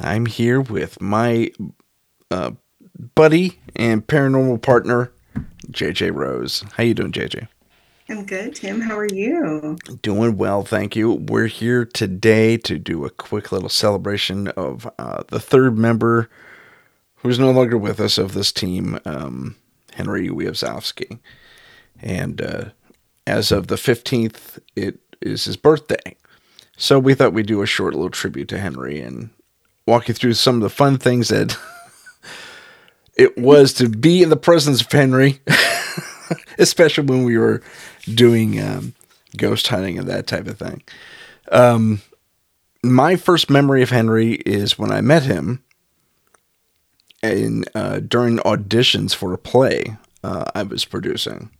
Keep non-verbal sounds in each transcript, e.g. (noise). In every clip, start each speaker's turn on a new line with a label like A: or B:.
A: I'm here with my uh, buddy and paranormal partner, JJ Rose. How you doing, JJ?
B: I'm good, Tim. How are you?
A: Doing well, thank you. We're here today to do a quick little celebration of uh, the third member who's no longer with us of this team, um, Henri Wiazowski. And uh, as of the 15th, it is his birthday. So we thought we'd do a short little tribute to Henri and walk you through some of the fun things that (laughs) it was to be in the presence of Henri, (laughs) especially when we were doing um, ghost hunting and that type of thing. Um, my first memory of Henri is when I met him in uh, during auditions for a play uh, I was producing,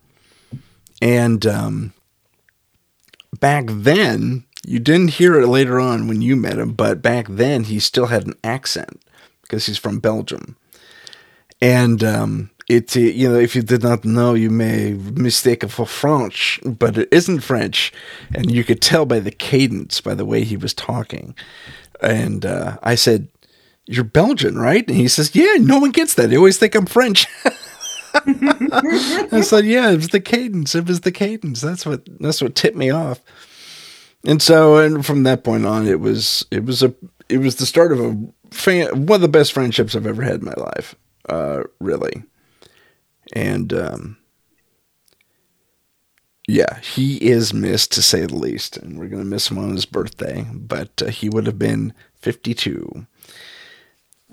A: and um, back then you didn't hear it later on when you met him, but back then he still had an accent because he's from Belgium, and um, it you know if you did not know you may mistake it for French, but it isn't French, and you could tell by the cadence by the way he was talking, and uh, I said you're Belgian, right? And he says, Yeah, no one gets that. They always think I'm French. (laughs) I said, Yeah, it was the cadence. It was the cadence. That's what that's what tipped me off. And so, and from that point on, it was it was a it was the start of a fan, one of the best friendships I've ever had in my life, uh, really. And um, yeah, he is missed to say the least, and we're gonna miss him on his birthday. But uh, he would have been fifty two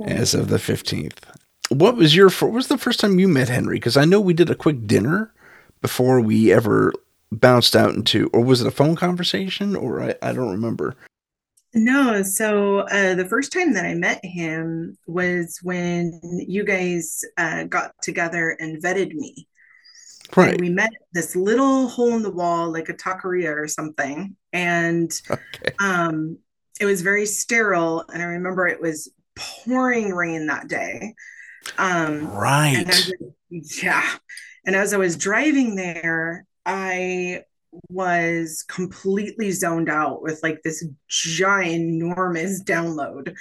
A: as of the 15th. What was your what was the first time you met Henri? Because I know we did a quick dinner before we ever bounced out into, or was it a phone conversation? Or I, I don't remember.
B: No, so uh, the first time that I met him was when you guys uh, got together and vetted me.
A: Right.
B: And we met this little hole in the wall, like a taqueria or something, and
A: Okay.
B: um, it was very sterile. And I remember it was pouring rain that day. Um, and
A: Right.
B: as, yeah. And as I was driving there, I was completely zoned out with like this ginormous download.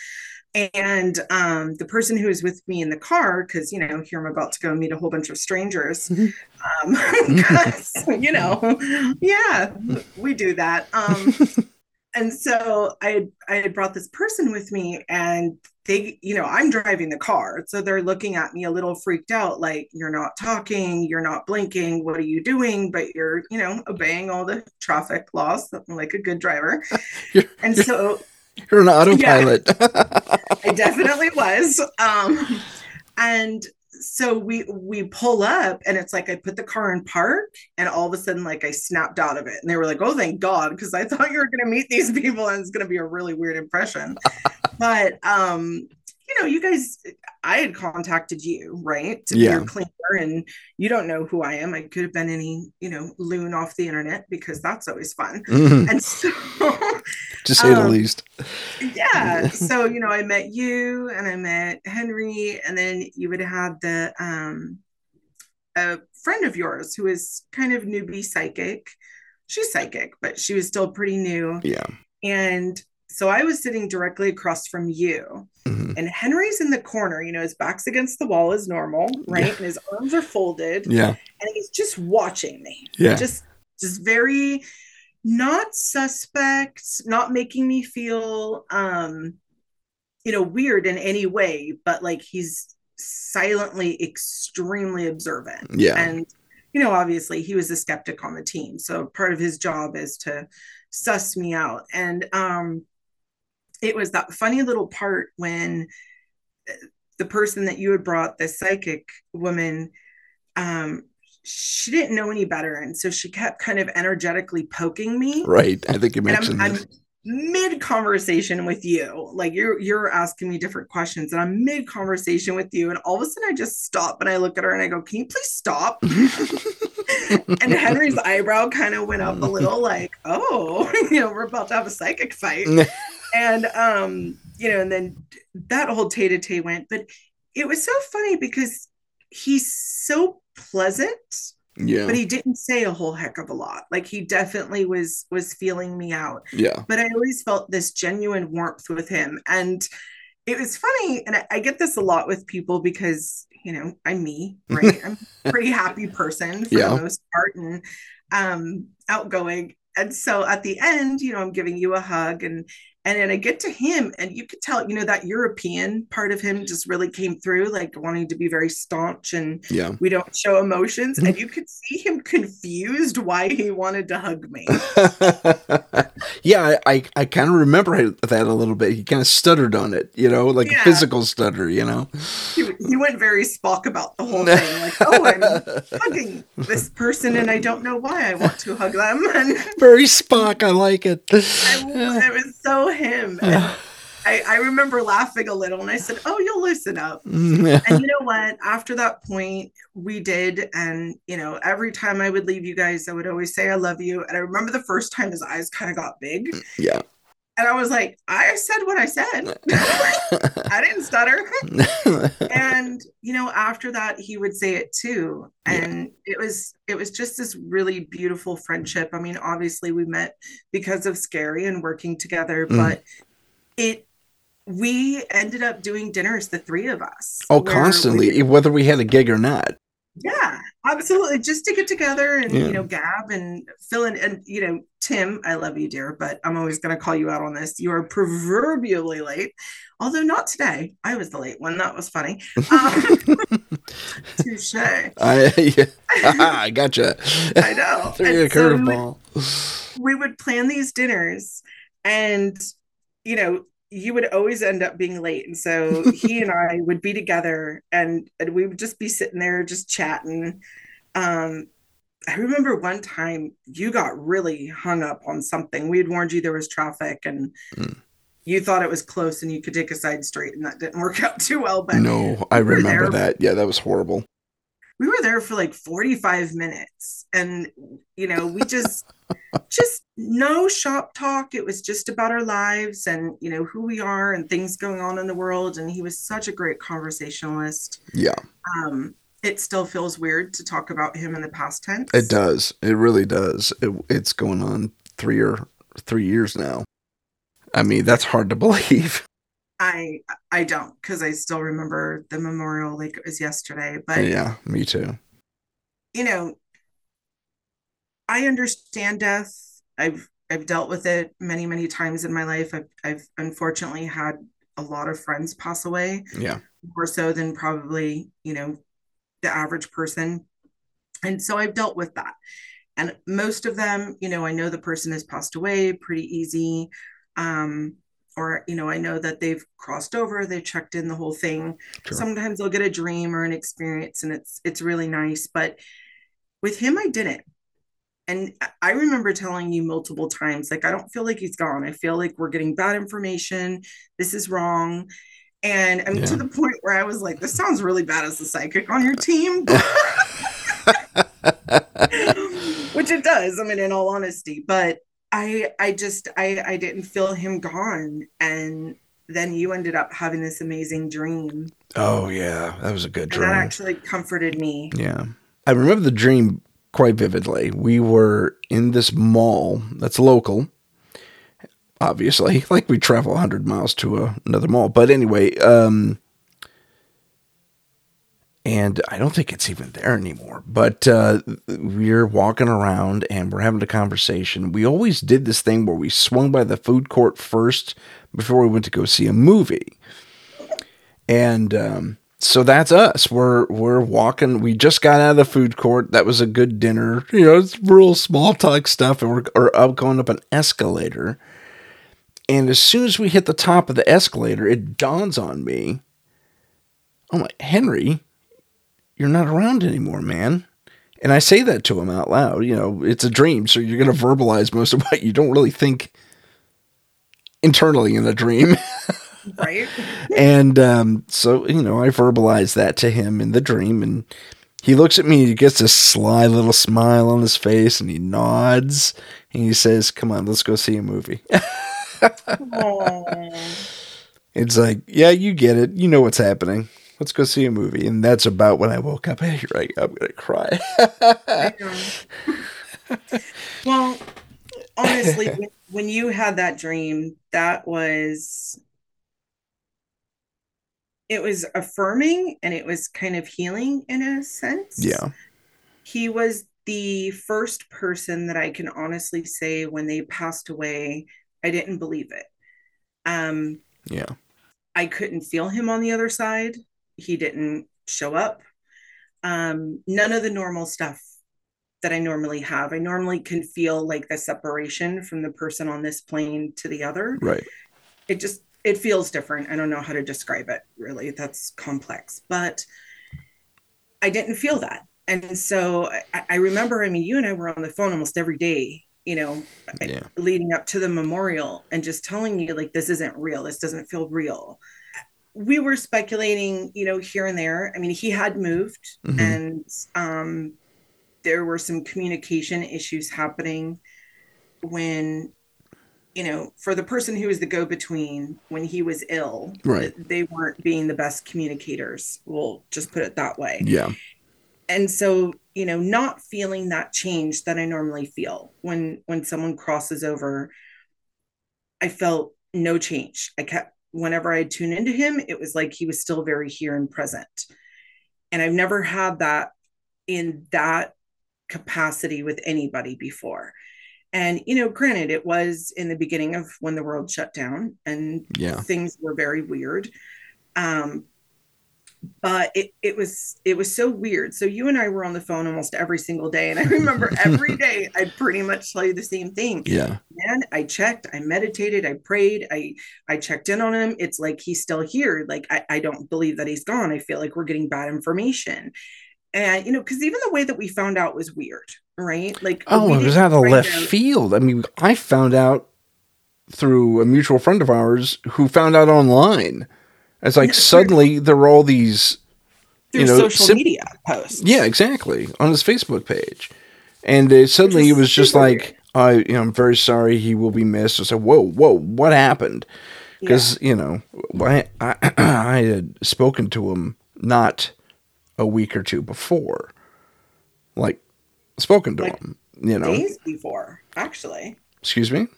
B: And um, the person who was with me in the car, because you know, here I'm about to go meet a whole bunch of strangers. (laughs) Um, (laughs) 'cause, you know, yeah, we do that. Um, (laughs) and so I I had brought this person with me, and they, you know, I'm driving the car, so they're looking at me a little freaked out, like you're not talking, you're not blinking, what are you doing? But you're, you know, obeying all the traffic laws like a good driver. (laughs) And so
A: you're an autopilot. (laughs)
B: I definitely was. Um, and so we we pull up and it's like I put the car in park and all of a sudden like I snapped out of it and they were like, oh thank God, because I (laughs) thought you were gonna meet these people and it's gonna be a really weird impression. (laughs) but um, you know, you guys I had contacted you, right? To be
A: Yeah.
B: your cleaner and you don't know who I am. I could have been any, you know, loon off the internet because that's always fun.
A: Mhm.
B: And so (laughs)
A: to say the
B: um,
A: least.
B: yeah (laughs) so you know i met you and i met henri and then you would have had the um a friend of yours who is kind of newbie psychic she's psychic but she was still pretty new
A: Yeah.
B: and so i was sitting directly across from you
A: Mhm.
B: and henri's in the corner you know his back's against the wall as normal right
A: Yeah.
B: and his arms are folded
A: Yeah.
B: and he's just watching me
A: Yeah.
B: just just very not suspect not making me feel um you know weird in any way but like he's silently extremely observant
A: Yeah.
B: and you know obviously he was a skeptic on the team so part of his job is to suss me out and um it was that funny little part when the person that you had brought the psychic woman um she didn't know any better. And so she kept kind of energetically poking me.
A: Right. I think you mentioned
B: I'm, I'm mid conversation with you. Like you're you're asking me different questions and i'm mid conversation with you. And all of a sudden i just stop and i look at her and i go can you please stop? (laughs) And henri's eyebrow kind of went up a little like oh (laughs) you know we're about to have a psychic fight (laughs) and um you know and then that whole tay-to-tay went but it was so funny because he's so pleasant
A: yeah.
B: but he didn't say a whole heck of a lot like he definitely was was feeling me out
A: yeah.
B: but i always felt this genuine warmth with him and it was funny, and I, I get this a lot with people because you know I'm me, (laughs) right? I'm a pretty happy person for
A: Yeah.
B: the most part, and um, outgoing. And so at the end, you know, I'm giving you a hug, and and then I get to him, and you could tell, you know, that European part of him just really came through, like wanting to be very staunch and
A: Yeah.
B: we don't show emotions. And mm-hmm. you could see him confused why he wanted to hug me. (laughs)
A: yeah, I, I, I kind of remember that a little bit. He kind of stuttered on it, you know, like a physical stutter, you know.
B: He, he went very Spock about the whole thing, like, (laughs) oh, I'm hugging this person and I don't know why I want to hug them. (laughs) And
A: Very Spock. I like it.
B: I, it was so him. (laughs) And I, I remember laughing a little and I said, oh, you'll loosen up. (laughs) And you know what? After that point, we did. And, you know, every time I would leave you guys, I would always say, I love you. And I remember the first time his eyes kind of got big.
A: Mm, yeah.
B: And I was like, I said what I said. (laughs) (laughs) I didn't stutter. (laughs) and you know after that he would say it too and it was it was just this really beautiful friendship i mean obviously we met because of scary and working together
A: Mm.
B: but it we ended up doing dinners the three of us
A: oh, constantly,
B: we-
A: whether we had a gig or not.
B: Yeah absolutely just to get together and
A: Yeah.
B: you know gab and fill in and you know tim i love you dear but i'm always going to call you out on this you are proverbially late although not today i was the late one that was funny (laughs) um, (laughs) touche
A: I, (laughs) yeah. I gotcha.
B: I know.
A: Threw you a
B: And so we
A: curveball.
B: we would plan these dinners and you know you would always end up being late and so (laughs) he and i would be together and, and we would just be sitting there just chatting um i remember one time you got really hung up on something we had warned you there was traffic and
A: Mm.
B: you thought it was close and you could take a side street and that didn't work (laughs) out too well but
A: No, I remember that. Yeah, that was horrible.
B: We were there for like 45 minutes and you know we just (laughs) just no shop talk it was just about our lives and you know who we are and things going on in the world and he was such a great conversationalist
A: Yeah,
B: um it still feels weird to talk about him in the past tense
A: it does. It really does. It, it's going on three or three years now. I mean, that's hard to believe. (laughs)
B: i i don't because i still remember the memorial like it was yesterday but
A: yeah, me too.
B: you know, I understand death. I've I've dealt with it many, many times in my life. I've I've unfortunately had a lot of friends pass away,
A: Yeah,
B: more so than probably, you know, the average person. And so I've dealt with that. And most of them, you know, I know the person has passed away pretty easy. Um, or, you know, I know that they've crossed over, they've checked in the whole thing.
A: Sure.
B: sometimes they'll get a dream or an experience and it's it's really nice but with him i didn't. And i remember telling you multiple times like i don't feel like he's gone. I feel like we're getting bad information. This is wrong. And i mean
A: Yeah.
B: to the point where i was like this sounds really bad as a psychic on your team. (laughs) Which it does i mean in all honesty but i i just i i didn't feel him gone and then you ended up having this amazing dream
A: oh yeah, that was a good
B: and
A: dream.
B: that actually comforted me.
A: Yeah. I remember the dream quite vividly. We were in this mall that's local. Obviously, (laughs) like we travel 100 miles to a, another mall. But anyway, um and I don't think it's even there anymore. But uh, we're walking around and we're having a conversation. We always did this thing where we swung by the food court first before we went to go see a movie. And um, so that's us. We're we're walking. We just got out of the food court. That was a good dinner. You know, it's real small talk stuff. And we're, we're up going up an escalator. And as soon as we hit the top of the escalator, it dawns on me. I'm like, Henri, you're not around anymore, man. And I say that to him out loud. You know, it's a dream, so you're going to verbalize most of what you don't really think internally in a dream. (laughs)
B: Right?
A: and um, so, you know, I verbalize that to him in the dream, and he looks at me. He gets a sly little smile on his face, and he nods, and he says, "Come on, let's go see a movie." (laughs) It's like, yeah, you get it. You know what's happening. Let's go see a movie, and that's about when I woke up. Hey, right, I'm gonna cry.
B: Well, honestly, when, (laughs) when you had that dream, that was it was affirming and it was kind of healing in a sense.
A: Yeah.
B: He was the first person that I can honestly say when they passed away, I didn't believe it. Um,
A: Yeah.
B: I couldn't feel him on the other side. He didn't show up. Um, none of the normal stuff that I normally have. I normally can feel like the separation from the person on this plane to the other.
A: Right.
B: It just it feels different. I don't know how to describe it really. That's complex, but I didn't feel that. And so I, I remember, I mean, you and I were on the phone almost every day, you know,
A: Yeah.
B: leading up to the memorial and just telling you, like, this isn't real. This doesn't feel real. We were speculating, you know, here and there. I mean, he had moved
A: Mhm.
B: and um, there were some communication issues happening when you know for the person who was the go-between when he was ill
A: Right.
B: they weren't being the best communicators we'll just put it that way
A: Yeah.
B: and so you know not feeling that change that i normally feel when when someone crosses over i felt no change i kept whenever i tune into him it was like he was still very here and present. And i've never had that in that capacity with anybody before. And you know granted it was in the beginning of when the world shut down and
A: Yeah.
B: things were very weird. Um but it, it was it was so weird. So you and i were on the phone almost every single day and i remember (laughs) every day i'd pretty much tell you the same thing.
A: Yeah.
B: man i checked i meditated i prayed i i checked in on him. It's like he's still here. Like i, I don't believe that he's gone. I feel like we're getting bad information. And you know because even the way that we found out was weird right? Like
A: Oh, it was out of left
B: out-
A: field. I mean, I found out through a mutual friend of ours who found out online. It's like
B: Yeah,
A: suddenly there were all these
B: through
A: you know,
B: social
A: sim-
B: media posts
A: Yeah, exactly. On his Facebook page. And uh, suddenly it was just like, I, you know, I'm very sorry he will be missed. I said, whoa, whoa, what happened? Because, you know, I, I, (clears throat) I had spoken to him not a week or two before. Like, spoken to
B: Like,
A: him, you know.
B: days before actually
A: Excuse me?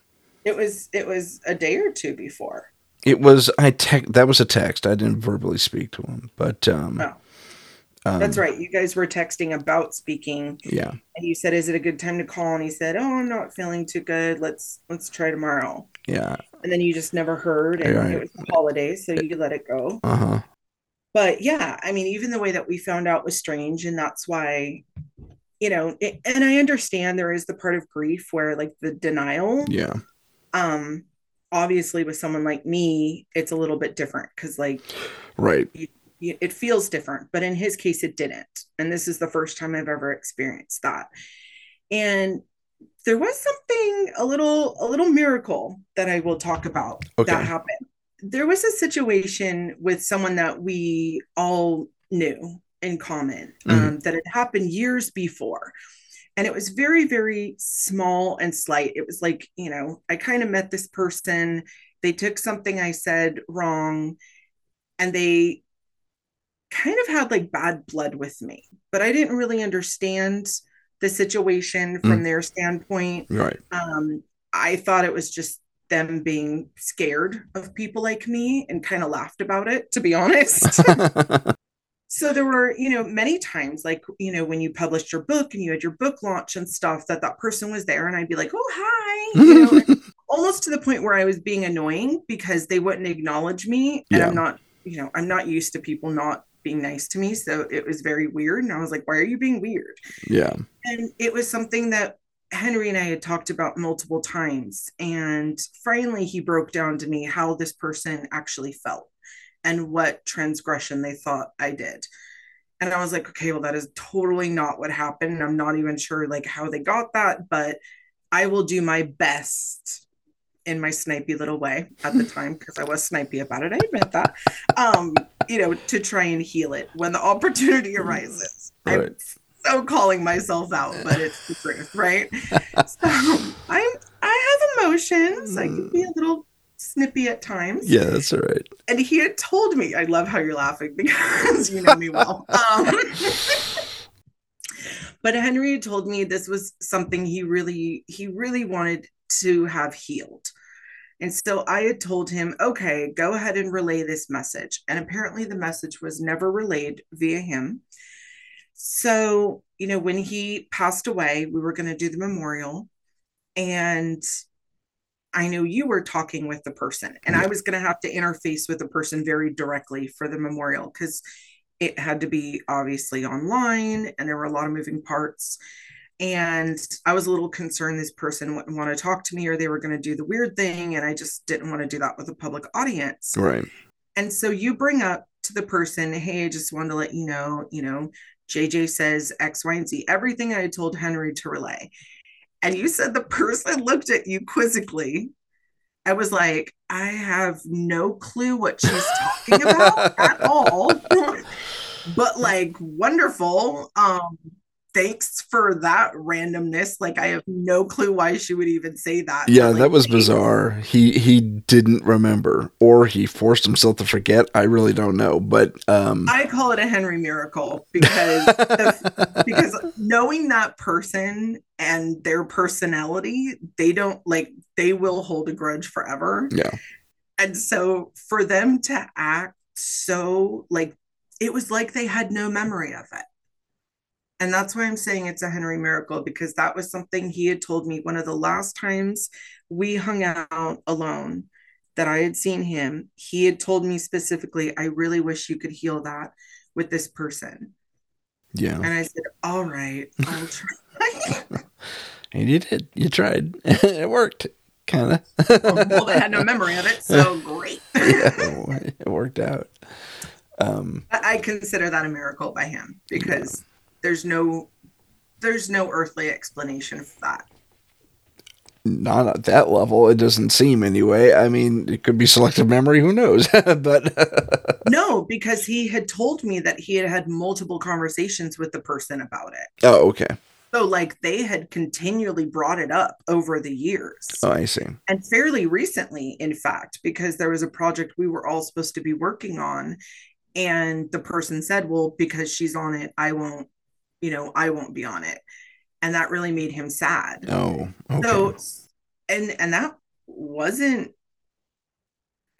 B: it was it was a day or two before
A: It was, I tech, that was a text. I didn't verbally speak to him. But, um,
B: Oh.
A: um,
B: that's right you guys were texting about speaking
A: Yeah.
B: and you said is it a good time to call and he said oh i'm not feeling too good let's let's try tomorrow
A: Yeah.
B: and then you just never heard and
A: Right.
B: it was the holidays so you let it go
A: Uh huh.
B: but yeah i mean even the way that we found out was strange and that's why you know it, and i understand there is the part of grief where like the denial
A: Yeah.
B: um obviously with someone like me it's a little bit different because like
A: Right.
B: y- it feels different but in his case it didn't. And this is the first time i've ever experienced that. And there was something a little a little miracle that i will talk about
A: Okay.
B: that happened. There was a situation with someone that we all knew in common um, that had happened years before and it was very very small and slight it was like you know i kind of met this person they took something i said wrong and they kind of had like bad blood with me but i didn't really understand the situation from
A: Mm.
B: their standpoint
A: Right.
B: um, I thought it was just them being scared of people like me and kind of laughed about it, to be honest. (laughs) (laughs) so there were, you know, many times, like, you know, when you published your book and you had your book launch and stuff, that that person was there and I'd be like, oh, hi, you know, (laughs) almost to the point where I was being annoying because they wouldn't acknowledge me. And
A: Yeah.
B: I'm not, you know, I'm not used to people not being nice to me. So it was very weird. And I was like, why are you being weird?
A: yeah.
B: And it was something that Henri and I had talked about multiple times. And finally, he broke down to me how this person actually felt and what transgression they thought I did. And I was like, okay, well, that is totally not what happened. I'm not even sure like how they got that, but I will do my best in my snipey little way at the (laughs) time because I was snipey about it. I admit that. Um, you know, to try and heal it when the opportunity mm-hmm. arises. I'm so calling myself out, but it's the truth, right? (laughs) so um, I'm I have emotions. I can be a mm. little snippy at times.
A: Yeah, that's all right.
B: And he had told me, I love how you're laughing because (laughs) you know me well. Um, (laughs) but Henri had told me this was something he really he really wanted to have healed. And so I had told him, okay, go ahead and relay this message. And apparently the message was never relayed via him. So, you know, when he passed away, we were going to do the memorial. And I knew you were talking with the person, and I was going to have to interface with the person very directly for the memorial because it had to be obviously online and there were a lot of moving parts. And I was a little concerned this person wouldn't want to talk to me or they were going to do the weird thing. And I just didn't want to do that with a public audience.
A: Right.
B: And so you bring up to the person, hey, I just wanted to let you know, you know, JJ says X, Y, and Z, everything I told Henri to relay. And you said the person looked at you quizzically. I was like, I have no clue what she's talking about at all. (laughs) but like wonderful. Um, thanks for that randomness. Like I have no clue why she would even say that.
A: Yeah,
B: like,
A: that was bizarre. He he didn't remember or he forced himself to forget. I really don't know, but um
B: I call it a Henri miracle because the, (laughs) because knowing that person and their personality, they don't like they will hold a grudge forever.
A: Yeah.
B: And so for them to act so like it was like they had no memory of it. And that's why I'm saying it's a Henri miracle because that was something he had told me one of the last times we hung out alone that I had seen him. He had told me specifically, I really wish you could heal that with this person.
A: Yeah.
B: And I said, All right, I'll (laughs) try.
A: and you did. You tried. (laughs) it worked. Kind of.
B: well, they had no (laughs) memory of it. So great.
A: yeah, it worked out.
B: Um, I consider that a miracle by him because. Yeah there's no there's no earthly explanation for that.
A: Not at that level. It doesn't seem anyway. I mean it could be selective memory. Who knows? (laughs) But (laughs)
B: no because he had told me that he had had multiple conversations with the person about it.
A: Oh okay.
B: So like they had continually brought it up over the years.
A: Oh i see.
B: And fairly recently in fact because there was a project we were all supposed to be working on and the person said well because she's on it i won't you know, I won't be on it. And that really made him sad.
A: Oh, okay.
B: So, and, and that wasn't,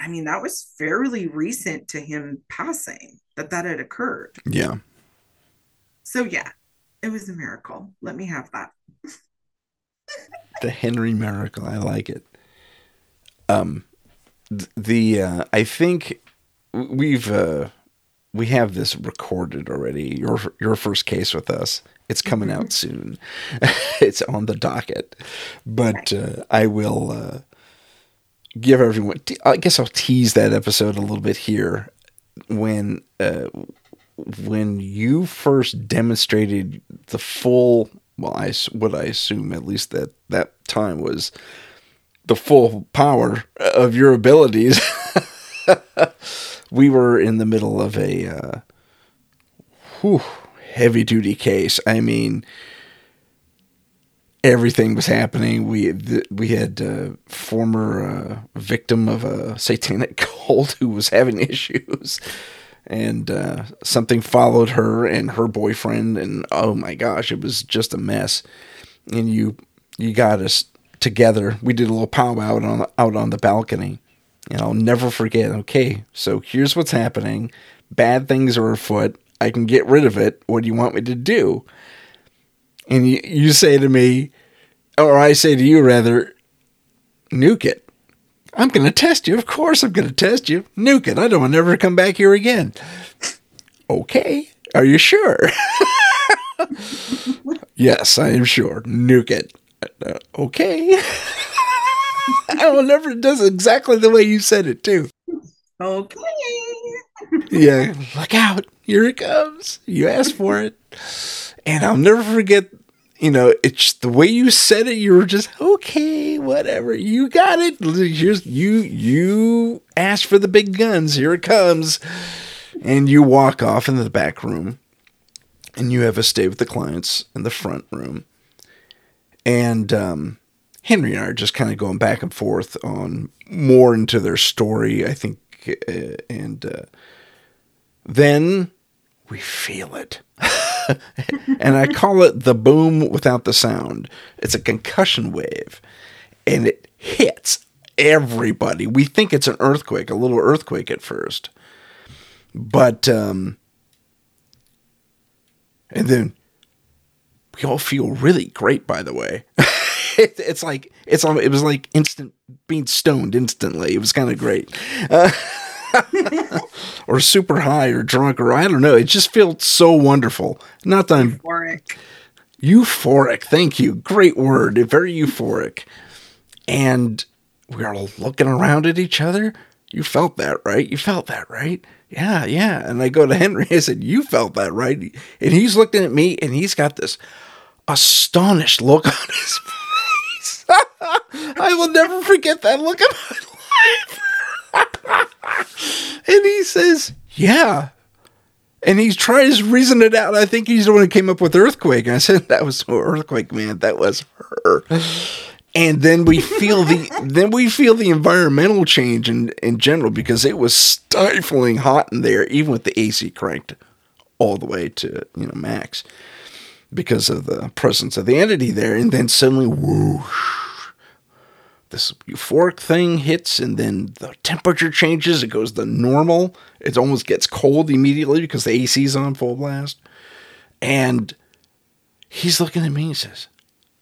B: I mean, that was fairly recent to him passing that that had occurred.
A: Yeah.
B: So, yeah, it was a miracle. Let me have that. (laughs)
A: the Henri miracle. I like it. Um, the, uh, I think we've, uh, we have this recorded already. Your your first case with us. It's coming out mm-hmm. soon. (laughs) it's on the docket, but uh, I will uh, give everyone. I guess I'll tease that episode a little bit here. When uh, when you first demonstrated the full, well, I what I assume at least that that time was the full power of your abilities. (laughs) we were in the middle of a uh, whew, heavy duty case. I mean, everything was happening. We we had a former uh, victim of a satanic (laughs) cult who was having issues, and uh, something followed her and her boyfriend, and oh my gosh, it was just a mess. And you you got us together. We did a little powwow out on out on the balcony and I'll never forget. Okay, so here's what's happening. Bad things are afoot. I can get rid of it. What do you want me to do? And you, you say to me, or I say to you rather, nuke it. I'm going to test you. Of course, I'm going to test you. Nuke it. I don't want to ever come back here again. Okay. Are you sure? (laughs) yes, I am sure. Nuke it. Uh, okay. (laughs) (laughs) I will never does exactly the way you said it too.
B: Okay.
A: yeah, look out. Here it comes. You asked for it. And I'll never forget, you know, it's the way you said it, you were just, okay, whatever. You got it. Here's you you asked for the big guns. Here it comes. And you walk off into the back room. And you have a stay with the clients in the front room. And um Henri and I are just kind of going back and forth on more into their story, I think, uh, and uh, then we feel it. (laughs) and I call it the boom without the sound. It's a concussion wave, and it hits everybody. We think it's an earthquake, a little earthquake at first. But um and then we all feel really great by the way. (laughs) it, (laughs) it's like it's it was like instant being stoned instantly. It was kind of great. Uh, (laughs) or super high or drunk or I don't know. It just felt so wonderful. Not that I'm
B: Euphoric.
A: euphoric. Thank you. Great word. Very euphoric. And we are looking around at each other. You felt that, right? You felt that, right? Yeah, yeah. And I go to Henri. I said, You felt that, right? And he's looking at me and he's got this astonished look (laughs) on his face. I will never forget that look in my life. and he says, Yeah. And he's trying to reason it out. I think he's the one who came up with earthquake. And I said, That was earthquake, man. That was her. And then we feel the (laughs) then we feel the environmental change in, in general because it was stifling hot in there, even with the AC cranked all the way to, you know, max because of the presence of the entity there. And then suddenly whoosh, this euphoric thing hits and then the temperature changes. It goes to normal. It almost gets cold immediately because the AC's on full blast. And he's looking at me and says,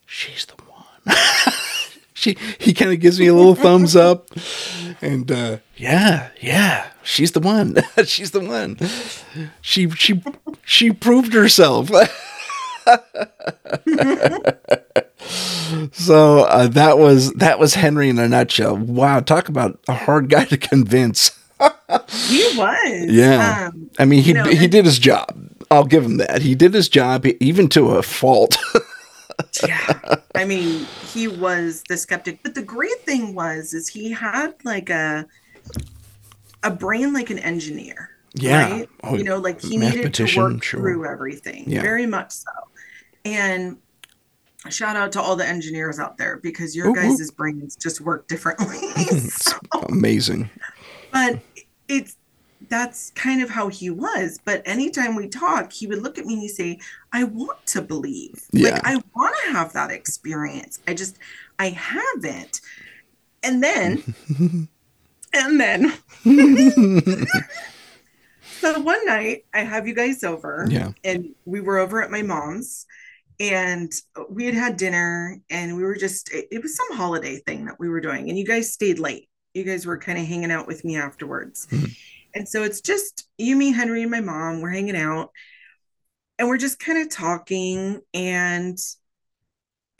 A: She's the one. (laughs) she he kind of gives me a little thumbs up. And uh yeah, yeah, she's the one. (laughs) she's the one. She she she proved herself. (laughs) (laughs) so uh, that was that was Henri in a nutshell. Wow, talk about a hard guy to convince.
B: He was.
A: Yeah,
B: Um,
A: I mean he
B: you know,
A: he did his job. I'll give him that. He did his job even to a fault. (laughs)
B: yeah. I mean, he was the skeptic. But the great thing was is he had like a a brain like an engineer.
A: Yeah.
B: Right?
A: Oh,
B: you know, like he needed to work
A: sure.
B: through everything.
A: Yeah.
B: Very much so. And shout out to all the engineers out there because your guys' brains just work differently. (laughs) (laughs) So-
A: amazing.
B: but it's that's kind of how he was. But anytime we talk, he would look at me and he'd say, I want to believe.
A: Yeah.
B: Like I want to have that experience. I just I haven't. And then (laughs) and then so one night I have you guys over
A: Yeah.
B: and we were over at my mom's and we had had dinner and we were just it, it was some holiday thing that we were doing and you guys stayed late. You guys were kind of hanging out with me afterwards.
A: Mhm.
B: and so it's just you me henri and my mom we're hanging out and we're just kind of talking and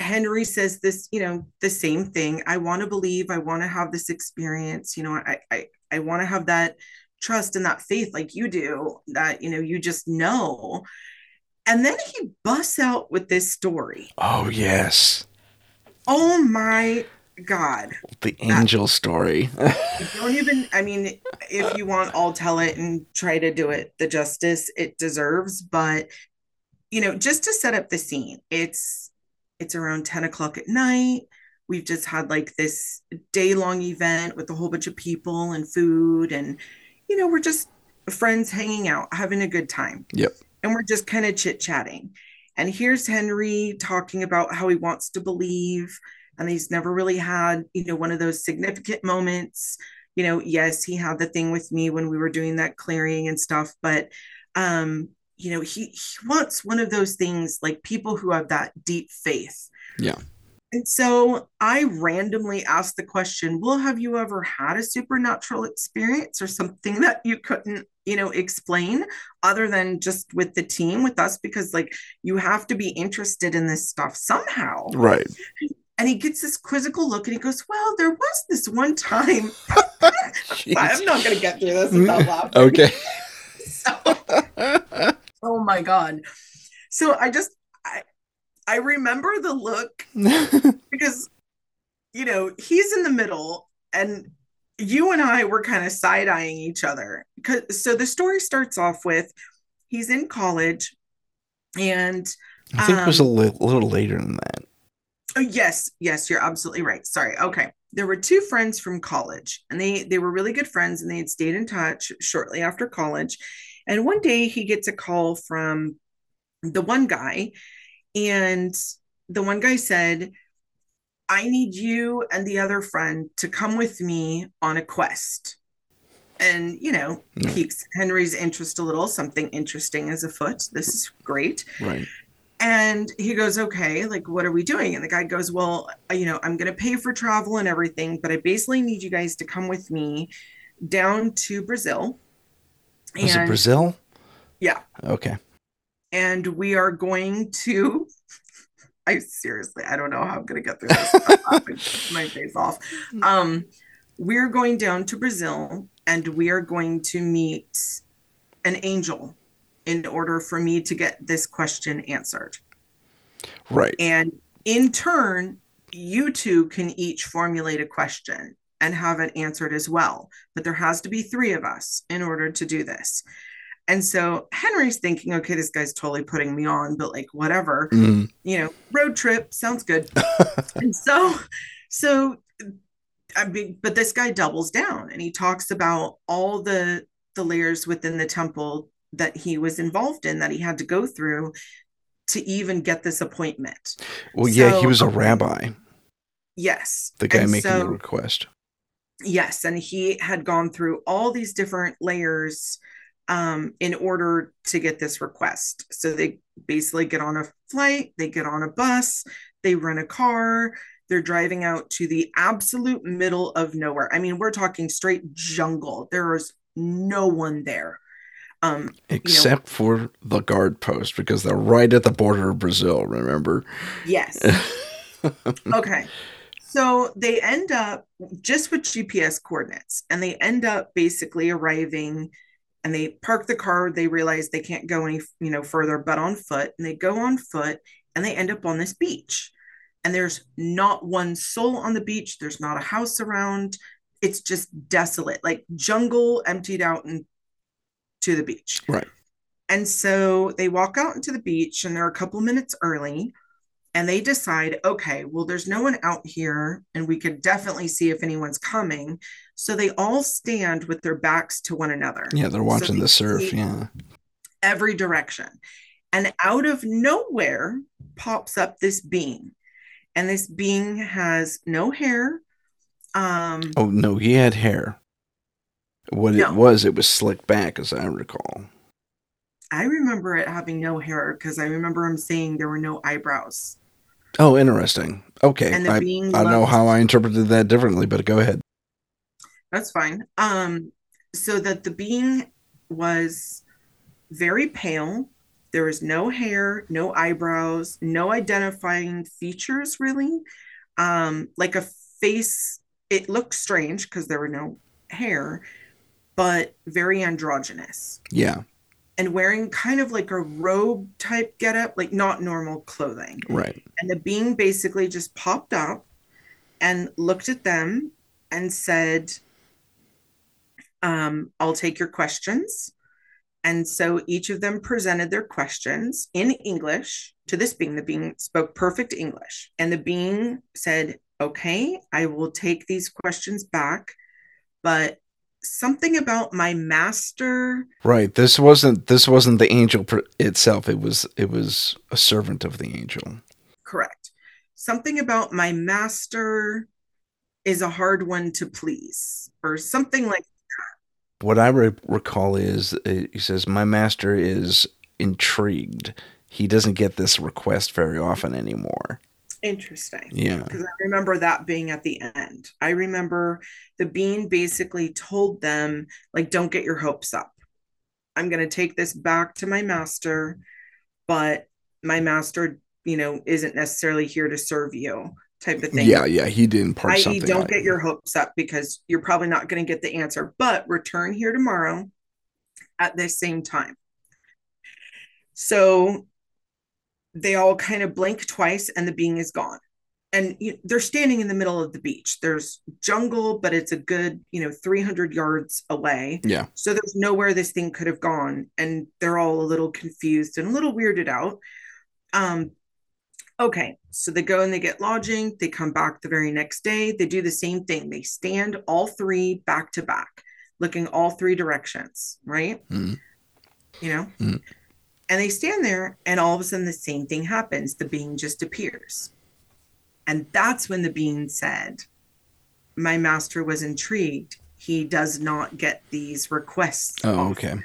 B: henri says this you know the same thing. I want to believe i want to have this experience you know i i, I want to have that trust and that faith like you do that you know you just know and then he busts out with this story
A: Oh yes.
B: oh my god
A: The angel story. (laughs)
B: don't even i mean if you want i'll tell it and try to do it the justice it deserves but you know just to set up the scene it's it's around 10 o'clock at night we've just had like this day long event with a whole bunch of people and food and you know we're just friends hanging out having a good time
A: Yep.
B: And we're just kind of chit chatting and here's henri talking about how he wants to believe and he's never really had you know one of those significant moments. You know yes he had the thing with me when we were doing that clearing and stuff but um you know he, he wants one of those things like people who have that deep faith.
A: Yeah.
B: And so i randomly asked the question well have you ever had a supernatural experience or something (laughs) that you couldn't you know explain other than just with the team with us? Because like you have to be interested in this stuff somehow.
A: Right.
B: and he gets this quizzical look and he goes well there was this one time. (laughs) I'm not going to get through this without mm, laughing.
A: Okay. (laughs)
B: So- oh my god. So i just i remember the look (laughs) because you know he's in the middle and you and i were kind of side-eyeing each other because so the story starts off with he's in college and
A: I think it was a
B: Um,
A: li- little later than that.
B: Oh, yes, yes, you're absolutely right. Sorry. Okay. There were two friends from college and they they were really good friends and they had stayed in touch shortly after college. And one day he gets a call from the one guy and the one guy said, I need you and the other friend to come with me on a quest. And, you know, piques Henri's interest a little. Something interesting is afoot. This is great.
A: Right.
B: And he goes, okay, like, what are we doing? And the guy goes, well, uh, you know, I'm going to pay for travel and everything, but I basically need you guys to come with me down to Brazil.
A: Was it Brazil?
B: Yeah.
A: Okay.
B: And we are going to, (laughs) I seriously, I don't know how I'm going to get through this. (laughs) My face off. Um, we're going down to Brazil and we are going to meet an angel in order for me to get this question answered.
A: Right.
B: And in turn, you two can each formulate a question and have it answered as well. But there has to be three of us in order to do this. And so Henri's thinking, okay, this guy's totally putting me on, but like, whatever,
A: Mm,
B: you know, road trip sounds good. (laughs) and so, so, I mean, but this guy doubles down and he talks about all the the layers within the temple that he was involved in that he had to go through to even get this appointment.
A: well, yeah, he was a rabbi,
B: Yes.
A: the guy
B: And
A: making
B: so-
A: the request.
B: Yes, and he had gone through all these different layers um, in order to get this request. So they basically get on a flight, they get on a bus, they rent a car, they're driving out to the absolute middle of nowhere. I mean, we're talking straight jungle. There is no one there. Um,
A: Except for the guard post, because they're right at the border of Brazil, remember?
B: yes. (laughs) okay. So they end up just with GPS coordinates and they end up basically arriving and they park the car. They realize they can't go any, you know, further but on foot and they go on foot and they end up on this beach. And there's not one soul on the beach. There's not a house around. It's just desolate, like jungle emptied out and to the beach.
A: Right.
B: And so they walk out into the beach and they're a couple minutes early and they decide, okay, well, there's no one out here and we could definitely see if anyone's coming. So they all stand with their backs to one another,
A: Yeah, they're watching
B: they
A: the surf. Yeah.
B: every direction. And out of nowhere pops up this being. And this being has no hair. Um,
A: Oh, no, he had hair. What
B: No.
A: it was, it was slicked back, as I recall.
B: I remember it having no hair because I remember him saying there were no eyebrows.
A: Oh, interesting. Okay.
B: And the
A: I,
B: being
A: I know how I interpreted that differently, but go ahead.
B: That's fine. Um, so that the being was very pale. There was no hair, no eyebrows, no identifying features really. Um, like a face, it looked strange because there were no hair, but very androgynous.
A: Yeah,
B: And wearing kind of like a robe type getup, like not normal clothing.
A: right.
B: And the being basically just popped up and looked at them and said, um, I'll take your questions. And so each of them presented their questions in English to this being. The being spoke perfect English. And the being said, Okay, I will take these questions back. But something about my master
A: Right. This wasn't this wasn't the angel pr- itself. It was it was a servant of the angel.
B: correct something about my master is a hard one to please or something like
A: What I re- recall is uh, he says my master is intrigued. He doesn't get this request very often anymore.
B: interesting
A: Yeah.
B: because i remember that being at the end i remember the bean basically told them like don't get your hopes up i'm going to take this back to my master but my master you know isn't necessarily here to serve you type of thing
A: Yeah, yeah. He did impart
B: i.e.,
A: something.
B: don't get your hopes up because you're probably not going to get the answer, but return here tomorrow at the same time. So they all kind of blink twice and the being is gone. And you, they're standing in the middle of the beach. There's jungle, but it's a good, you know, 300 yards away.
A: Yeah.
B: So there's nowhere this thing could have gone. And they're all a little confused and a little weirded out. Um, Okay, so they go and they get lodging. They come back the very next day. They do the same thing. They stand all three back to back, looking all three directions, right?
A: Mhm.
B: You know?
A: Mhm.
B: And they stand there, and all of a sudden, the same thing happens. The being just appears. And that's when the being said, My master was intrigued. He does not get these requests.
A: Oh,
B: often."
A: okay.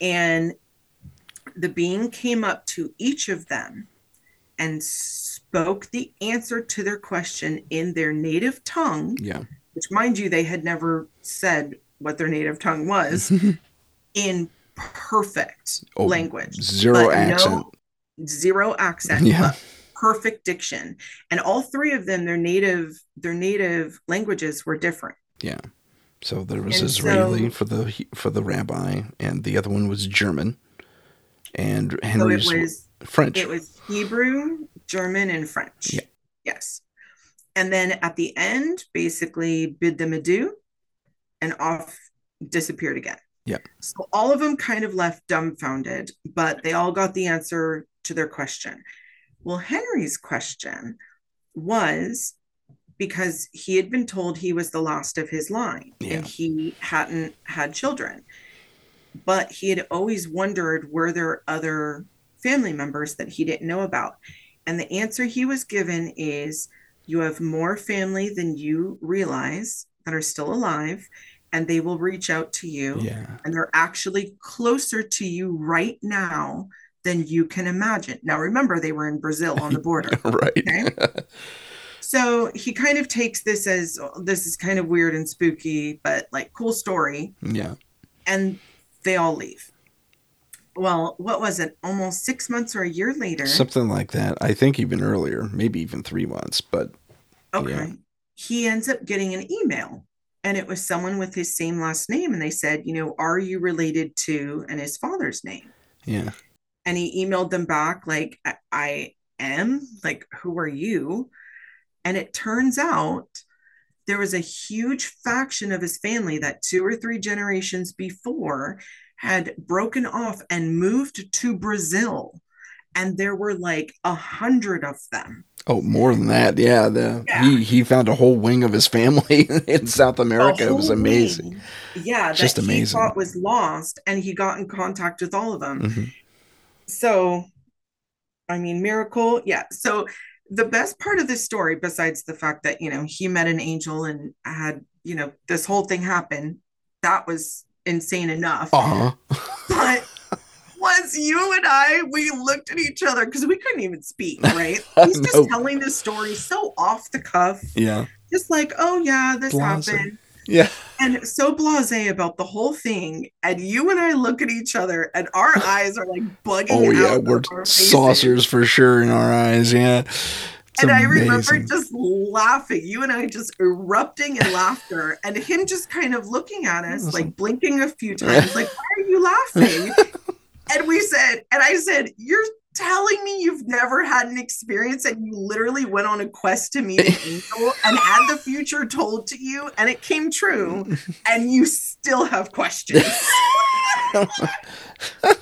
B: And the being came up to each of them and spoke the answer to their question in their native tongue,
A: Yeah.
B: which, mind you, they had never said what their native tongue was, (laughs) in perfect
A: Oh,
B: language.
A: Zero accent.
B: No, zero accent.
A: Yeah.
B: perfect diction. And all three of them, their native, their native languages were different.
A: Yeah. So there was
B: And
A: Israeli
B: so-
A: for the for the rabbi, and the other one was German, and
B: So
A: Henri's
B: was
A: French.
B: It was Hebrew, German, and French.
A: Yeah.
B: Yes. And then at the end, basically bid them adieu and off disappeared again.
A: Yeah.
B: So all of them kind of left dumbfounded, but they all got the answer to their question. Well, Henri's question was because he had been told he was the last of his line
A: Yeah.
B: and he hadn't had children. But he had always wondered were there other family members that he didn't know about? And the answer he was given is you have more family than you realize that are still alive, and they will reach out to you.
A: yeah.
B: And they're actually closer to you right now than you can imagine. Now, remember, they were in Brazil on the border. (laughs)
A: right.
B: Okay. So he kind of takes this as this is kind of weird and spooky, but like cool story.
A: yeah.
B: And they all leave. Well, what was it? Almost six months or a year later.
A: Something like that. I think even earlier, maybe even three months. But
B: Okay.
A: Yeah.
B: He ends up getting an email and it was someone with his same last name. And they said, you know, are you related to, and his father's name?
A: yeah,
B: And he emailed them back, like, I, I am, like, who are you? And it turns out there was a huge faction of his family that two or three generations before had broken off and moved to Brazil. And there were like a hundred of them.
A: Oh, more than that. Yeah, the
B: Yeah.
A: he he found a whole wing of his family (laughs) in South America. It was amazing.
B: wing. Yeah,
A: Just
B: that
A: amazing.
B: he thought was lost, and he got in contact with all of them.
A: Mhm.
B: So, I mean, miracle. Yeah. So, the best part of this story, besides the fact that, you know, he met an angel and had, you know, this whole thing happen, that was insane enough.
A: Uh-huh.
B: But was you and I, we looked at each other because we couldn't even speak, (laughs) right? He's just telling this story so off the cuff,
A: Yeah.
B: just like, oh, yeah, this
A: Blase.
B: happened
A: Yeah.
B: and so blasé about the whole thing. And you and I look at each other, and our (laughs) eyes are like bugging.
A: Oh yeah, we're
B: of our faces.
A: saucers for sure in our eyes. Yeah.
B: And I remember just laughing, you and I just erupting in laughter, and him just kind of looking at us, like blinking a few times, like, "Why are you laughing?" (laughs) and we said, and I said, "You're." Telling me you've never had an experience and you literally went on a quest to meet an angel and had the future told to you and it came true (laughs) and you still have questions. (laughs)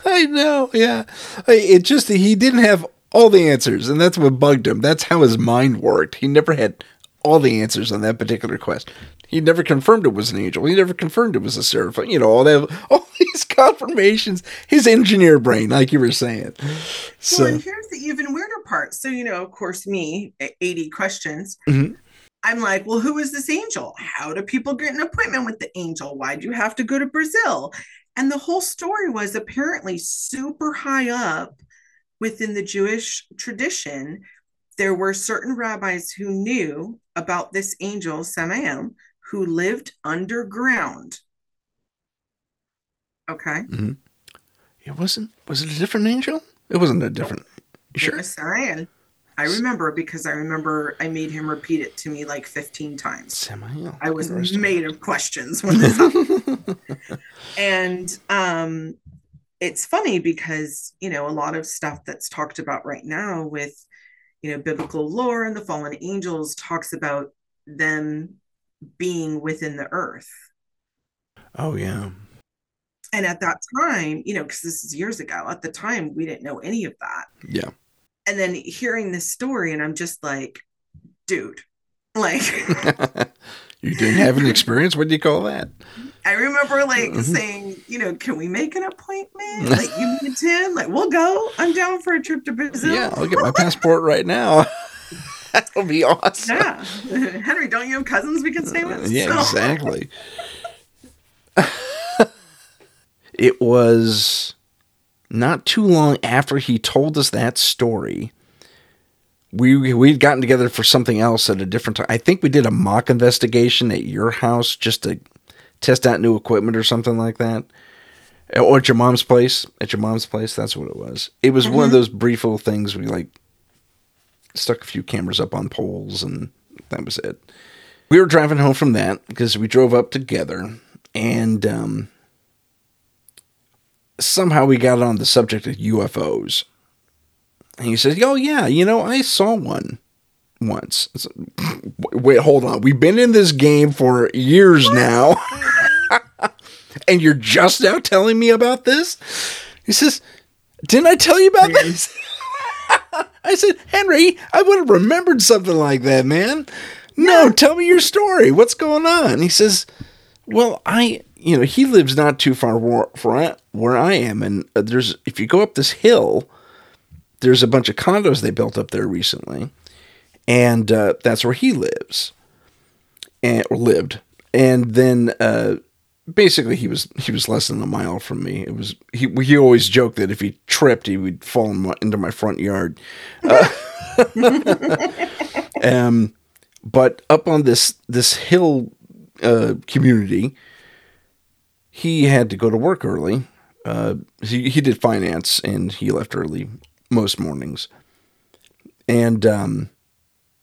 A: I know, yeah. It just he didn't have all the answers, and that's what bugged him. That's how his mind worked. He never had all the answers on that particular quest. He never confirmed it was an angel. He never confirmed it was a seraph. You know, all that (laughs) all these confirmations. His engineer brain, like you were saying.
B: Well,
A: So
B: and here's the even weirder part. So, you know, of course, me, 80 questions.
A: Mhm.
B: I'm like, well, who is this angel? How do people get an appointment with the angel? Why do you have to go to Brazil? And the whole story was apparently super high up within the Jewish tradition. There were certain rabbis who knew about this angel, Samael, who lived underground. Okay.
A: it wasn't. Was it a different angel? It wasn't a different.
B: It
A: Sure.
B: was Samael. I remember because I remember I made him repeat it to me like 15 times.
A: Samael.
B: I was made of questions when this happened. (laughs) and um it's funny because you know a lot of stuff that's talked about right now with you know biblical lore and the fallen angels talks about them being within the earth
A: Oh yeah.
B: and at that time you know because this is years ago at the time we didn't know any of that
A: Yeah.
B: and then hearing this story and i'm just like dude like (laughs) (laughs)
A: you didn't have an experience. What do you call that?
B: I remember like
A: Mhm.
B: saying, you know, can we make an appointment? Like you and Tim, like we'll go. I'm down for a trip to Brazil.
A: Yeah, I'll get my passport right now. (laughs) That'll be awesome.
B: Yeah. (laughs) Henri, don't you have cousins we can stay with?
A: Yeah,
B: So-
A: exactly. (laughs) it was not too long after he told us that story. We we'd gotten together for something else at a different time. I think we did a mock investigation at your house just to test out new equipment or something like that. Or at your mom's place. At your mom's place, that's what it was. It was one of those brief little things we like stuck a few cameras up on poles and that was it. We were driving home from that because we drove up together and um, somehow we got on the subject of UFOs. And he says, Oh, yeah, you know, I saw one once. Wait, hold on. We've been in this game for years now. (laughs) and you're just now telling me about this? He says, Didn't I tell you about this? (laughs) I said, Henri, I would have remembered something like that, man. No, tell me your story. What's going on? He says, Well, I, you know, he lives not too far where, where, I, am. And uh, there's, if you go up this hill, there's a bunch of condos they built up there recently. And uh, that's where he lives and or lived. And then, uh, basically he was he was less than a mile from me. It was he he always joked that if he tripped he would fall in my, into my front yard. Uh, (laughs) um, but up on this this hill uh, community, he had to go to work early. Uh, he he did finance and he left early most mornings, and um,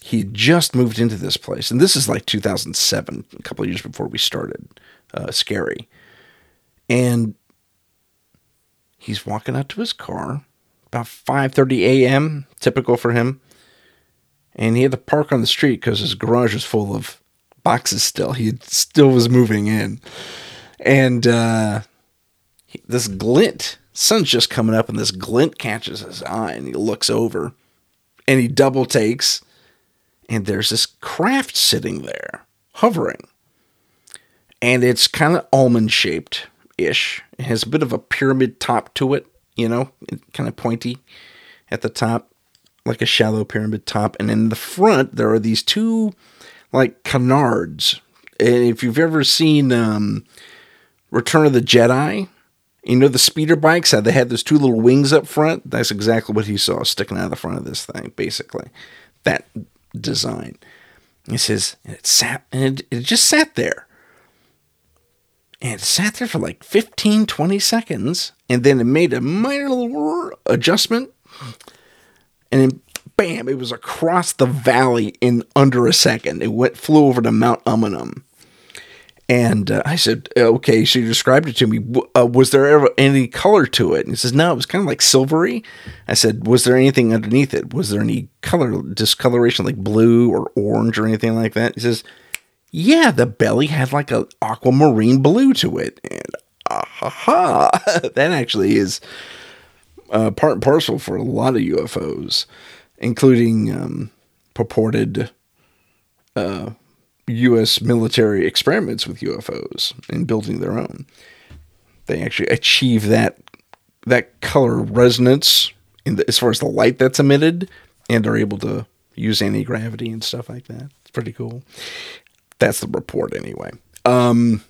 A: he just moved into this place, and this is like 2007, a couple years before we started. Uh, scary, and he's walking out to his car about 5:30 a.m. typical for him, and he had to park on the street because his garage was full of boxes. Still, he still was moving in, and uh, this glint, sun's just coming up, and this glint catches his eye, and he looks over, and he double takes and there's this craft sitting there, hovering. And it's kind of almond shaped ish. It has a bit of a pyramid top to it, you know, kind of pointy at the top, like a shallow pyramid top. And in the front, there are these two, like, canards. And if you've ever seen um, Return of the Jedi, you know the speeder bikes, how they had those two little wings up front? That's exactly what he saw sticking out of the front of this thing, basically. That design. He says, it sat, and it, it just sat there. And it sat there for like 15, 20 seconds. And then it made a minor little adjustment. And then, bam, it was across the valley in under a second. It went, flew over to Mount Umunhum. And uh, I said, okay, you described it to me. Uh, was there ever any color to it? And he says, no, it was kind of like silvery. I said, was there anything underneath it? Was there any color, discoloration like blue or orange or anything like that? He says, yeah, the belly had like a aquamarine blue to it. And ah, ha, ha. (laughs) that actually is uh, part and parcel for a lot of UFOs, including um, purported uh, U.S. military experiments with UFOs and building their own. They actually achieve that that color resonance in the, as far as the light that's emitted, and are able to use anti gravity and stuff like that. It's pretty cool. That's the report anyway. Um,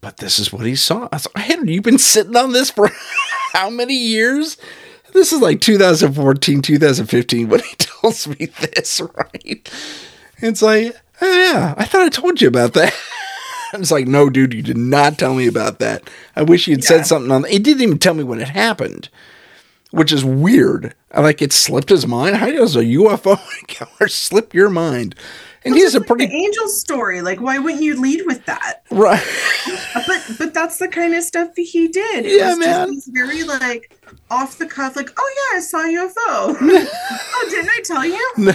A: but this is what he saw. I thought, Henri, you've been sitting on this for (laughs) how many years? This is like 2014, 2015 when he (laughs) tells me this, (laughs) right? It's like, oh, yeah, I thought I told you about that. (laughs) I was like, no, dude, you did not tell me about that. I wish you had
B: Yeah.
A: said something on. It didn't even tell me when it happened, which is weird. I like it slipped his mind. How does a UFO encounter (laughs) slip your mind? And he's a
B: the
A: pretty
B: angel story. Like, why wouldn't you lead with that?
A: right. (laughs)
B: But but that's the kind of stuff he did. It
A: Yeah,
B: was
A: man.
B: Just very like off the cuff, like, oh yeah, I saw a UFO. oh, didn't I tell you?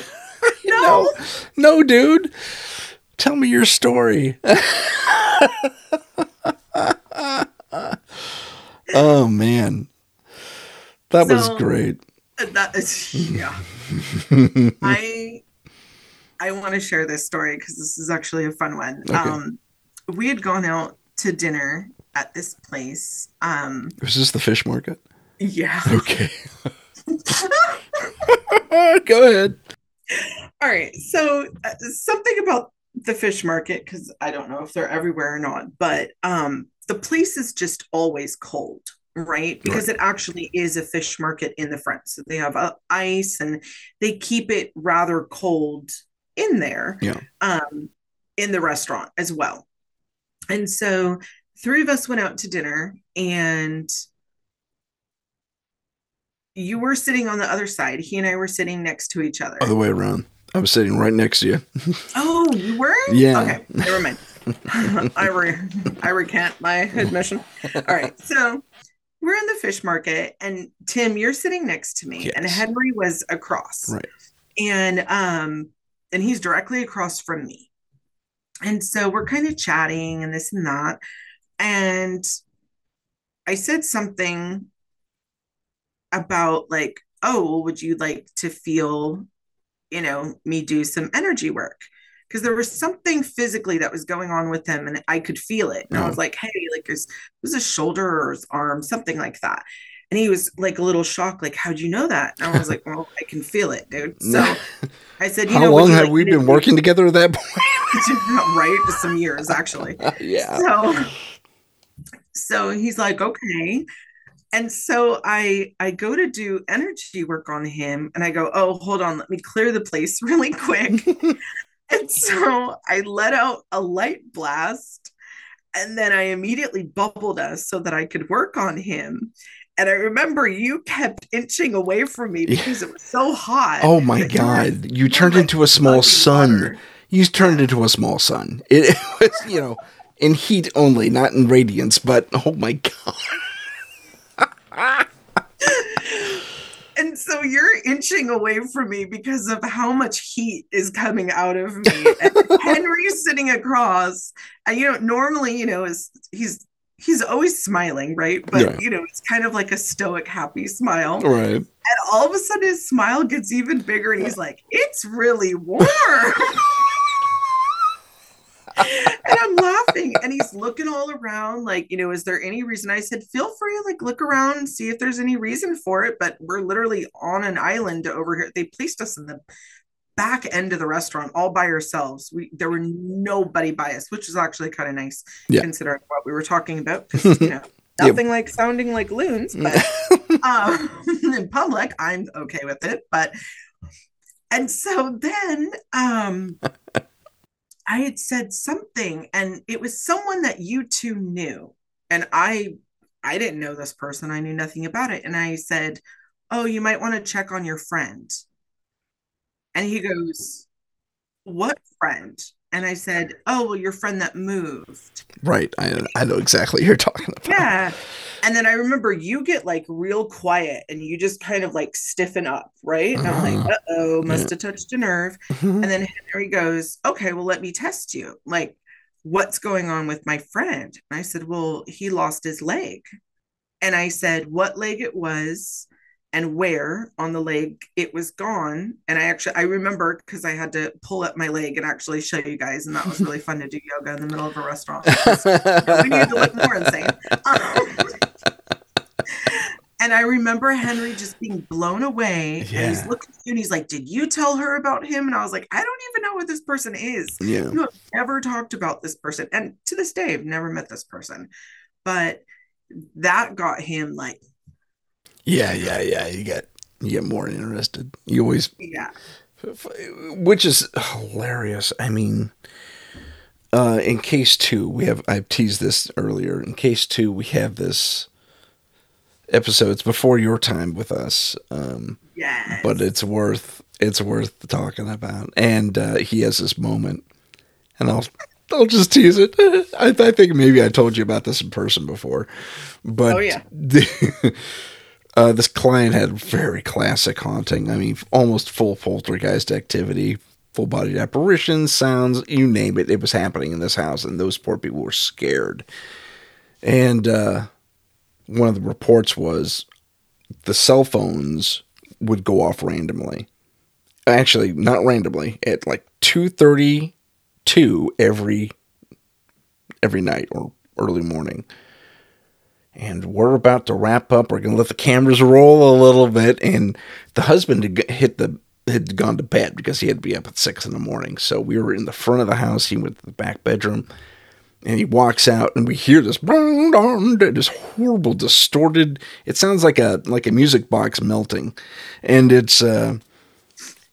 B: (laughs) No.
A: no, no, dude. Tell me your story. (laughs) oh man, that was great.
B: That is yeah. (laughs) I I want to share this story because this is actually a fun one.
A: Okay.
B: Um, we had gone out to dinner at this place. Um,
A: Was this the fish market?
B: yeah.
A: Okay. Go ahead.
B: All right. So uh, something about the fish market because I don't know if they're everywhere or not, but um, the place is just always cold, right? Because right. it actually is a fish market in the front. So they have uh, ice and they keep it rather cold in there.
A: Yeah.
B: Um, in the restaurant as well. And so three of us went out to dinner and you were sitting on the other side. He and I were sitting next to each other.
A: Other way around. I was sitting right next to you. (laughs)
B: oh, you were?
A: Yeah.
B: Okay, never mind. (laughs) I re- I recant my admission. All right, so we're in the fish market, and Tim, you're sitting next to me, yes. and Henri was across,
A: right?
B: And um, and he's directly across from me, and so we're kind of chatting and this and that, and I said something about like, oh, would you like to feel you know, me do some energy work because there was something physically that was going on with him and I could feel it. And I was like, hey, like his was his shoulder or his arm, something like that. And he was like a little shocked, like, how'd you know that? And I was like, well, I can feel it, dude. (laughs) So I said, you
A: How
B: know,
A: long have
B: like
A: we been working together at that point? (laughs)
B: right? Some years, actually. (laughs)
A: yeah.
B: So, so he's like, okay and so i i go to do energy work on him and i go oh hold on let me clear the place (laughs) really quick. (laughs) And so i let out a light blast and then i immediately bubbled us so that i could work on him. And i remember you kept inching away from me because it was so hot.
A: Oh my (laughs) god. You, you turned into a small sun. water. you turned into a small sun. It, it was you know in heat only not in radiance but oh my god (laughs)
B: and so you're inching away from me because of how much heat is coming out of me. And (laughs) Henri's sitting across, and you know, normally, you know, is he's he's always smiling, right? But yeah. you know, it's kind of like a stoic, happy smile.
A: Right. And
B: all of a sudden his smile gets even bigger and he's like, it's really warm. (laughs) and I'm laughing. And he's looking all around, like, you know, is there any reason? I said, feel free, like, look around and see if there's any reason for it. But we're literally on an island over here. They placed us in the back end of the restaurant all by ourselves. We there were nobody by us, which is actually kind of nice yeah. considering what we were talking about. (laughs) Because you know, (laughs) nothing like sounding like loons, (laughs) but um, in public, I'm okay with it. But and so then um I had said something and it was someone that you two knew. And I I didn't know this person. I knew nothing about it. And I said, "Oh, you might want to check on your friend." And he goes, "What friend?" And I said, "Oh, well, your friend that moved."
A: Right. I I know exactly you're talking about.
B: Yeah. And then I remember you get like real quiet and you just kind of like stiffen up, right? And. I'm like, uh oh, must have touched a nerve. Mm-hmm. And then Henri goes, okay, well, let me test you. Like, what's going on with my friend? And I said, well, he lost his leg. And I said, what leg it was and where on the leg it was gone. And I actually I remember because I had to pull up my leg and actually show you guys, and that was really fun to do yoga in the middle of a restaurant. (laughs) we need to look more insane. Um, and I remember Henri just being blown away. Yeah. And he's looking at you and he's like, Did you tell her about him? And I was like, I don't even know who this person is.
A: Yeah.
B: You have never talked about this person. And to this day, I've never met this person. But that got him like
A: yeah, yeah, yeah. You get you get more interested. You always
B: yeah.
A: Which is hilarious. I mean, uh, in case two, we have I've teased this earlier. In case two, we have this episodes before your time with us. Um,
B: yes.
A: But it's worth it's worth talking about. And uh, he has this moment, and I'll I'll just tease it. (laughs) I, I think maybe I told you about this in person before, but
B: oh yeah.
A: The, (laughs) Uh, this client had very classic haunting. I mean, almost full poltergeist activity, full bodied apparitions, sounds, you name it. It was happening in this house, and those poor people were scared. And uh, one of the reports was the cell phones would go off randomly. Actually, not randomly, at like 2:32 every every night or early morning and we're about to wrap up. We're going to let the cameras roll a little bit. And the husband had hit the had gone to bed because he had to be up at six in the morning. So we were in the front of the house. He went to the back bedroom and he walks out and we hear this this horrible distorted it sounds like a like a music box melting. And it's uh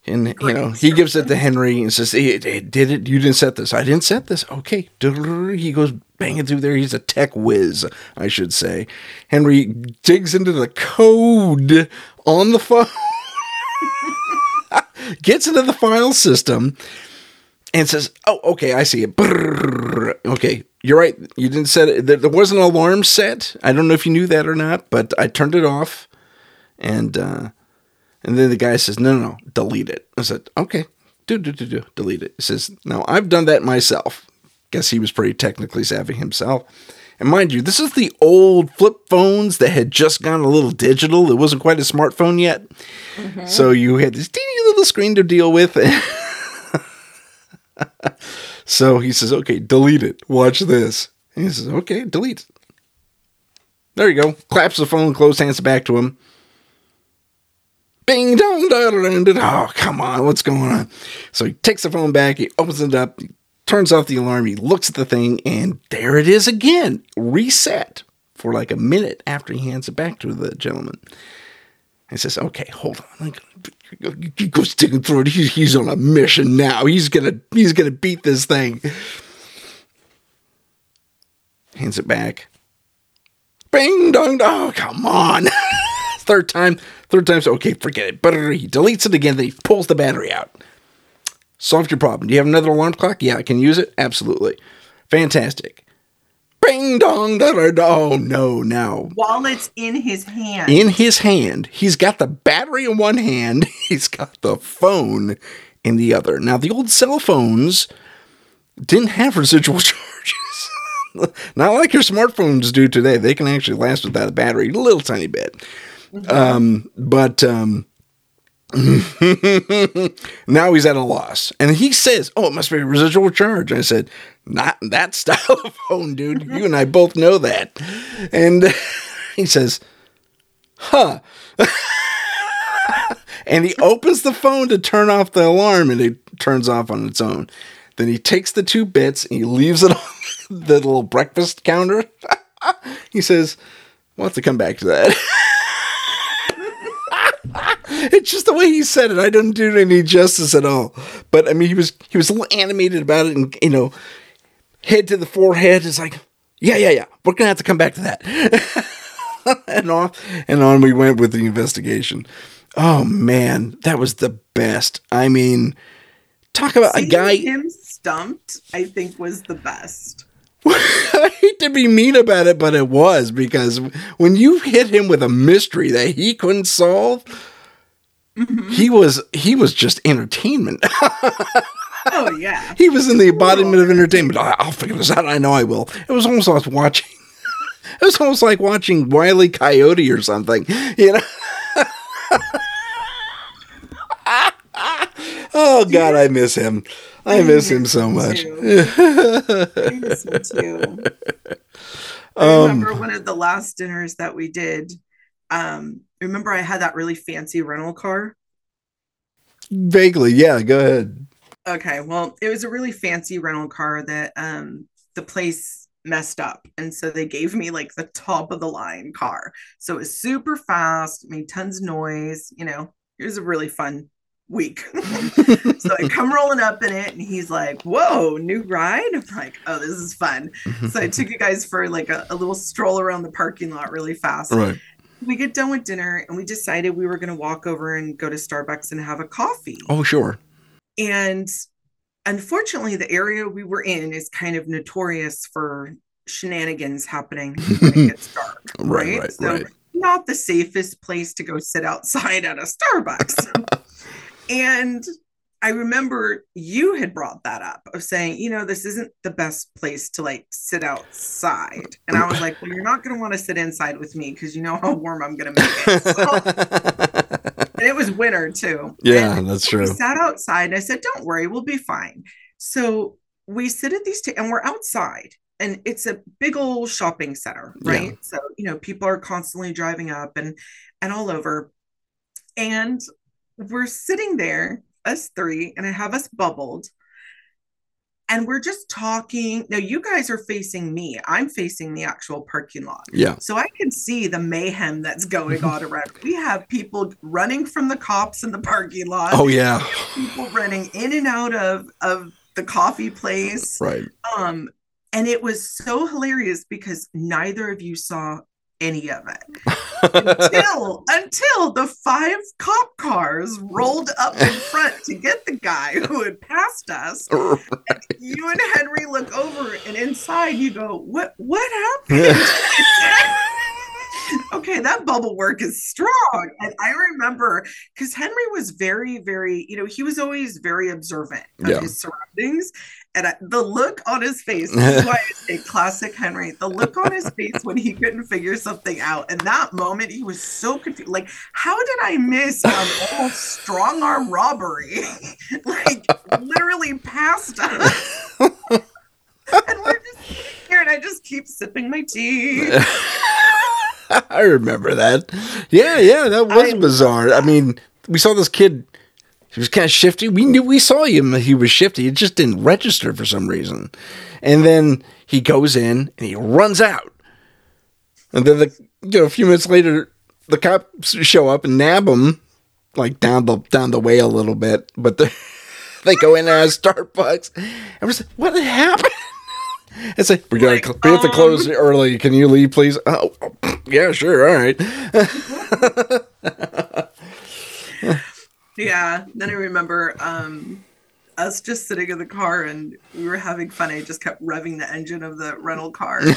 A: and you know he gives it to henri and says hey, did it? You didn't set this. I didn't set this. Okay. He goes banging through there. He's a tech whiz i should say. Henri digs into the code on the phone (laughs) gets into the file system and says, "Oh, okay, I see it." Brrr. Okay, you're right. You didn't set it. There was an alarm set. I don't know if you knew that or not, but I turned it off, and uh, and then the guy says, "No, no, no, delete it." I said, "Okay, do do do do, delete it." He says, "Now I've done that myself." Guess he was pretty technically savvy himself. And mind you, this is the old flip phones that had just gone a little digital. It wasn't quite a smartphone yet. Mm-hmm. So you had this teeny little screen to deal with. (laughs) (laughs) so he says, okay, delete it. Watch this. And he says, okay, delete. There you go. Claps the phone, close hands back to him. Bing dong da Oh, come on, what's going on? So he takes the phone back, he opens it up, he turns off the alarm, he looks at the thing, and there it is again, reset for like a minute after he hands it back to the gentleman. He says, "Okay, hold on. He goes sticking through it. He's, he's on a mission now. He's gonna he's gonna beat this thing." Hands it back. Bing dong dong. Come on. (laughs) third time. Third time's okay. Forget it. But he deletes it again. Then he pulls the battery out. Solved your problem. Do you have another alarm clock? Yeah, I can use it. Absolutely. Fantastic. Bing dong da da da. Oh no, now.
B: While it's in his hand.
A: In his hand. He's got the battery in one hand, (laughs) he's got the phone in the other. Now, the old cell phones didn't have residual (laughs) charges. (laughs) Not like your smartphones do today. They can actually last without a battery a little tiny bit. Mm-hmm. Um, but um, (laughs) now he's at a loss. And he says, Oh, it must be a residual charge. I said, Not that style of phone, dude. You and I both know that. And (laughs) he says, Huh. (laughs) and he opens the phone to turn off the alarm and it turns off on its own. Then he takes the two bits and he leaves it on the little breakfast counter. he says, We'll have to come back to that. It's just the way he said it. I don't do any justice at all. But I mean, he was he was a little animated about it, and you know, head to the forehead is like, yeah, yeah, yeah. We're gonna have to come back to that. (laughs) and off and on we went with the investigation. Oh man, that was the best. I mean, talk about Seeing a guy.
B: Him stumped, I think, was the best. (laughs)
A: I hate to be mean about it, but it was because when you hit him with a mystery that he couldn't solve, Mm-hmm. He was he was just entertainment. (laughs)
B: oh yeah.
A: He was in the embodiment cool. of entertainment. I'll figure this out. I know I will. It was almost like watching. (laughs) It was almost like watching Wiley Coyote or something. You know. (laughs) oh God, I miss him. I miss him so much. I miss him
B: too. I remember um, one of the last dinners that we did. Um, remember I had that really fancy rental car?
A: Vaguely, yeah, go ahead.
B: Okay, well, it was a really fancy rental car that um the place messed up. And so they gave me like the top of the line car. So it was super fast, made tons of noise, you know. It was a really fun week. (laughs) so I come rolling up in it and he's like, Whoa, new ride? I'm like, Oh, this is fun. (laughs) so I took you guys for like a, a, little stroll around the parking lot really fast.
A: Right
B: we get done with dinner and we decided we were going to walk over and go to Starbucks and have a coffee.
A: Oh, sure.
B: And unfortunately, the area we were in is kind of notorious for shenanigans happening when it (laughs) gets dark. right, right, right. So, right. not the safest place to go sit outside at a Starbucks. (laughs) and I remember you had brought that up of saying, you know, this isn't the best place to like sit outside. And I was like, well, you're not going to want to sit inside with me because you know how warm I'm going to make it. So, (laughs) and it was winter too.
A: Yeah, and that's true. We
B: sat outside and I said, don't worry, we'll be fine. So we sit at these t- and we're outside and it's a big old shopping center, right? Yeah. So, you know, people are constantly driving up and and all over. And we're sitting there, us three, and I have us bubbled. And we're just talking. Now, you guys are facing me. I'm facing the actual parking lot.
A: Yeah.
B: So I can see the mayhem that's going on around. (laughs) We have people running from the cops in the parking lot.
A: Oh yeah.
B: People running in and out of of the coffee place.
A: Right.
B: Um, and it was so hilarious because neither of you saw any of it (laughs) until until the five cop cars rolled up in front to get the guy who had passed us. (laughs)
A: right.
B: You and Henri look over, and inside you go, "What? What happened?" (laughs) okay, that bubble work is strong. And I remember because Henri was very, very, you know, he was always very observant of
A: Yeah.
B: his surroundings. And I, the look on his face, this is (laughs) why I say classic Henri, the look on his face when he couldn't figure something out. And that moment, he was so confused. Like, how did I miss um, (laughs) almost strong arm robbery? (laughs) like, literally past us. and we're just sitting here, and I just keep sipping my tea.
A: I remember that. Yeah, yeah, that was
B: I-
A: bizarre. I mean, we saw this kid. He was kind of shifty. We knew we saw him. He was shifty. It just didn't register for some reason. And then he goes in and he runs out. And then the you know a few minutes later, the cops show up and nab him, like down the down the way a little bit. But the, (laughs) they go in at Starbucks. I was like, what happened? (laughs) It's like we gotta
B: Like,
A: we have to
B: um,
A: close early. Can you leave, please? Oh, yeah, sure. All right. (laughs)
B: Yeah. Then I remember um, us just sitting in the car and we were having fun. I just kept revving the engine of the rental car. (laughs)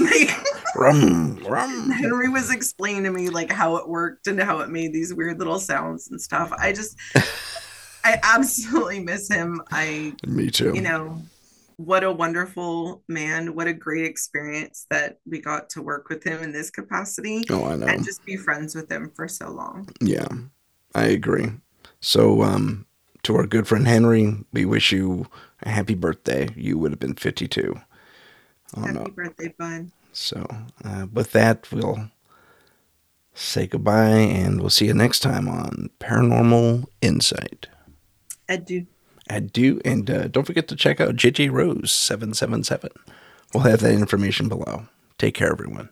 B: (laughs)
A: Rum, rum.
B: Henri was explaining to me like how it worked and how it made these weird little sounds and stuff. I just, (laughs) I absolutely miss him. I,
A: Me too.
B: you know, what a wonderful man. What a great experience that we got to work with him in this capacity
A: oh, I know.
B: and just be friends with him for so long.
A: Yeah, I agree. So, um, to our good friend Henri, we wish you a happy birthday. You would have been 52. Oh,
B: Happy
A: no.
B: birthday, bud.
A: So, uh, with that, we'll say goodbye and we'll see you next time on Paranormal Insight.
B: Adieu.
A: Adieu, and uh, don't forget to check out JJ Rose 777. We'll have that information below. Take care, everyone.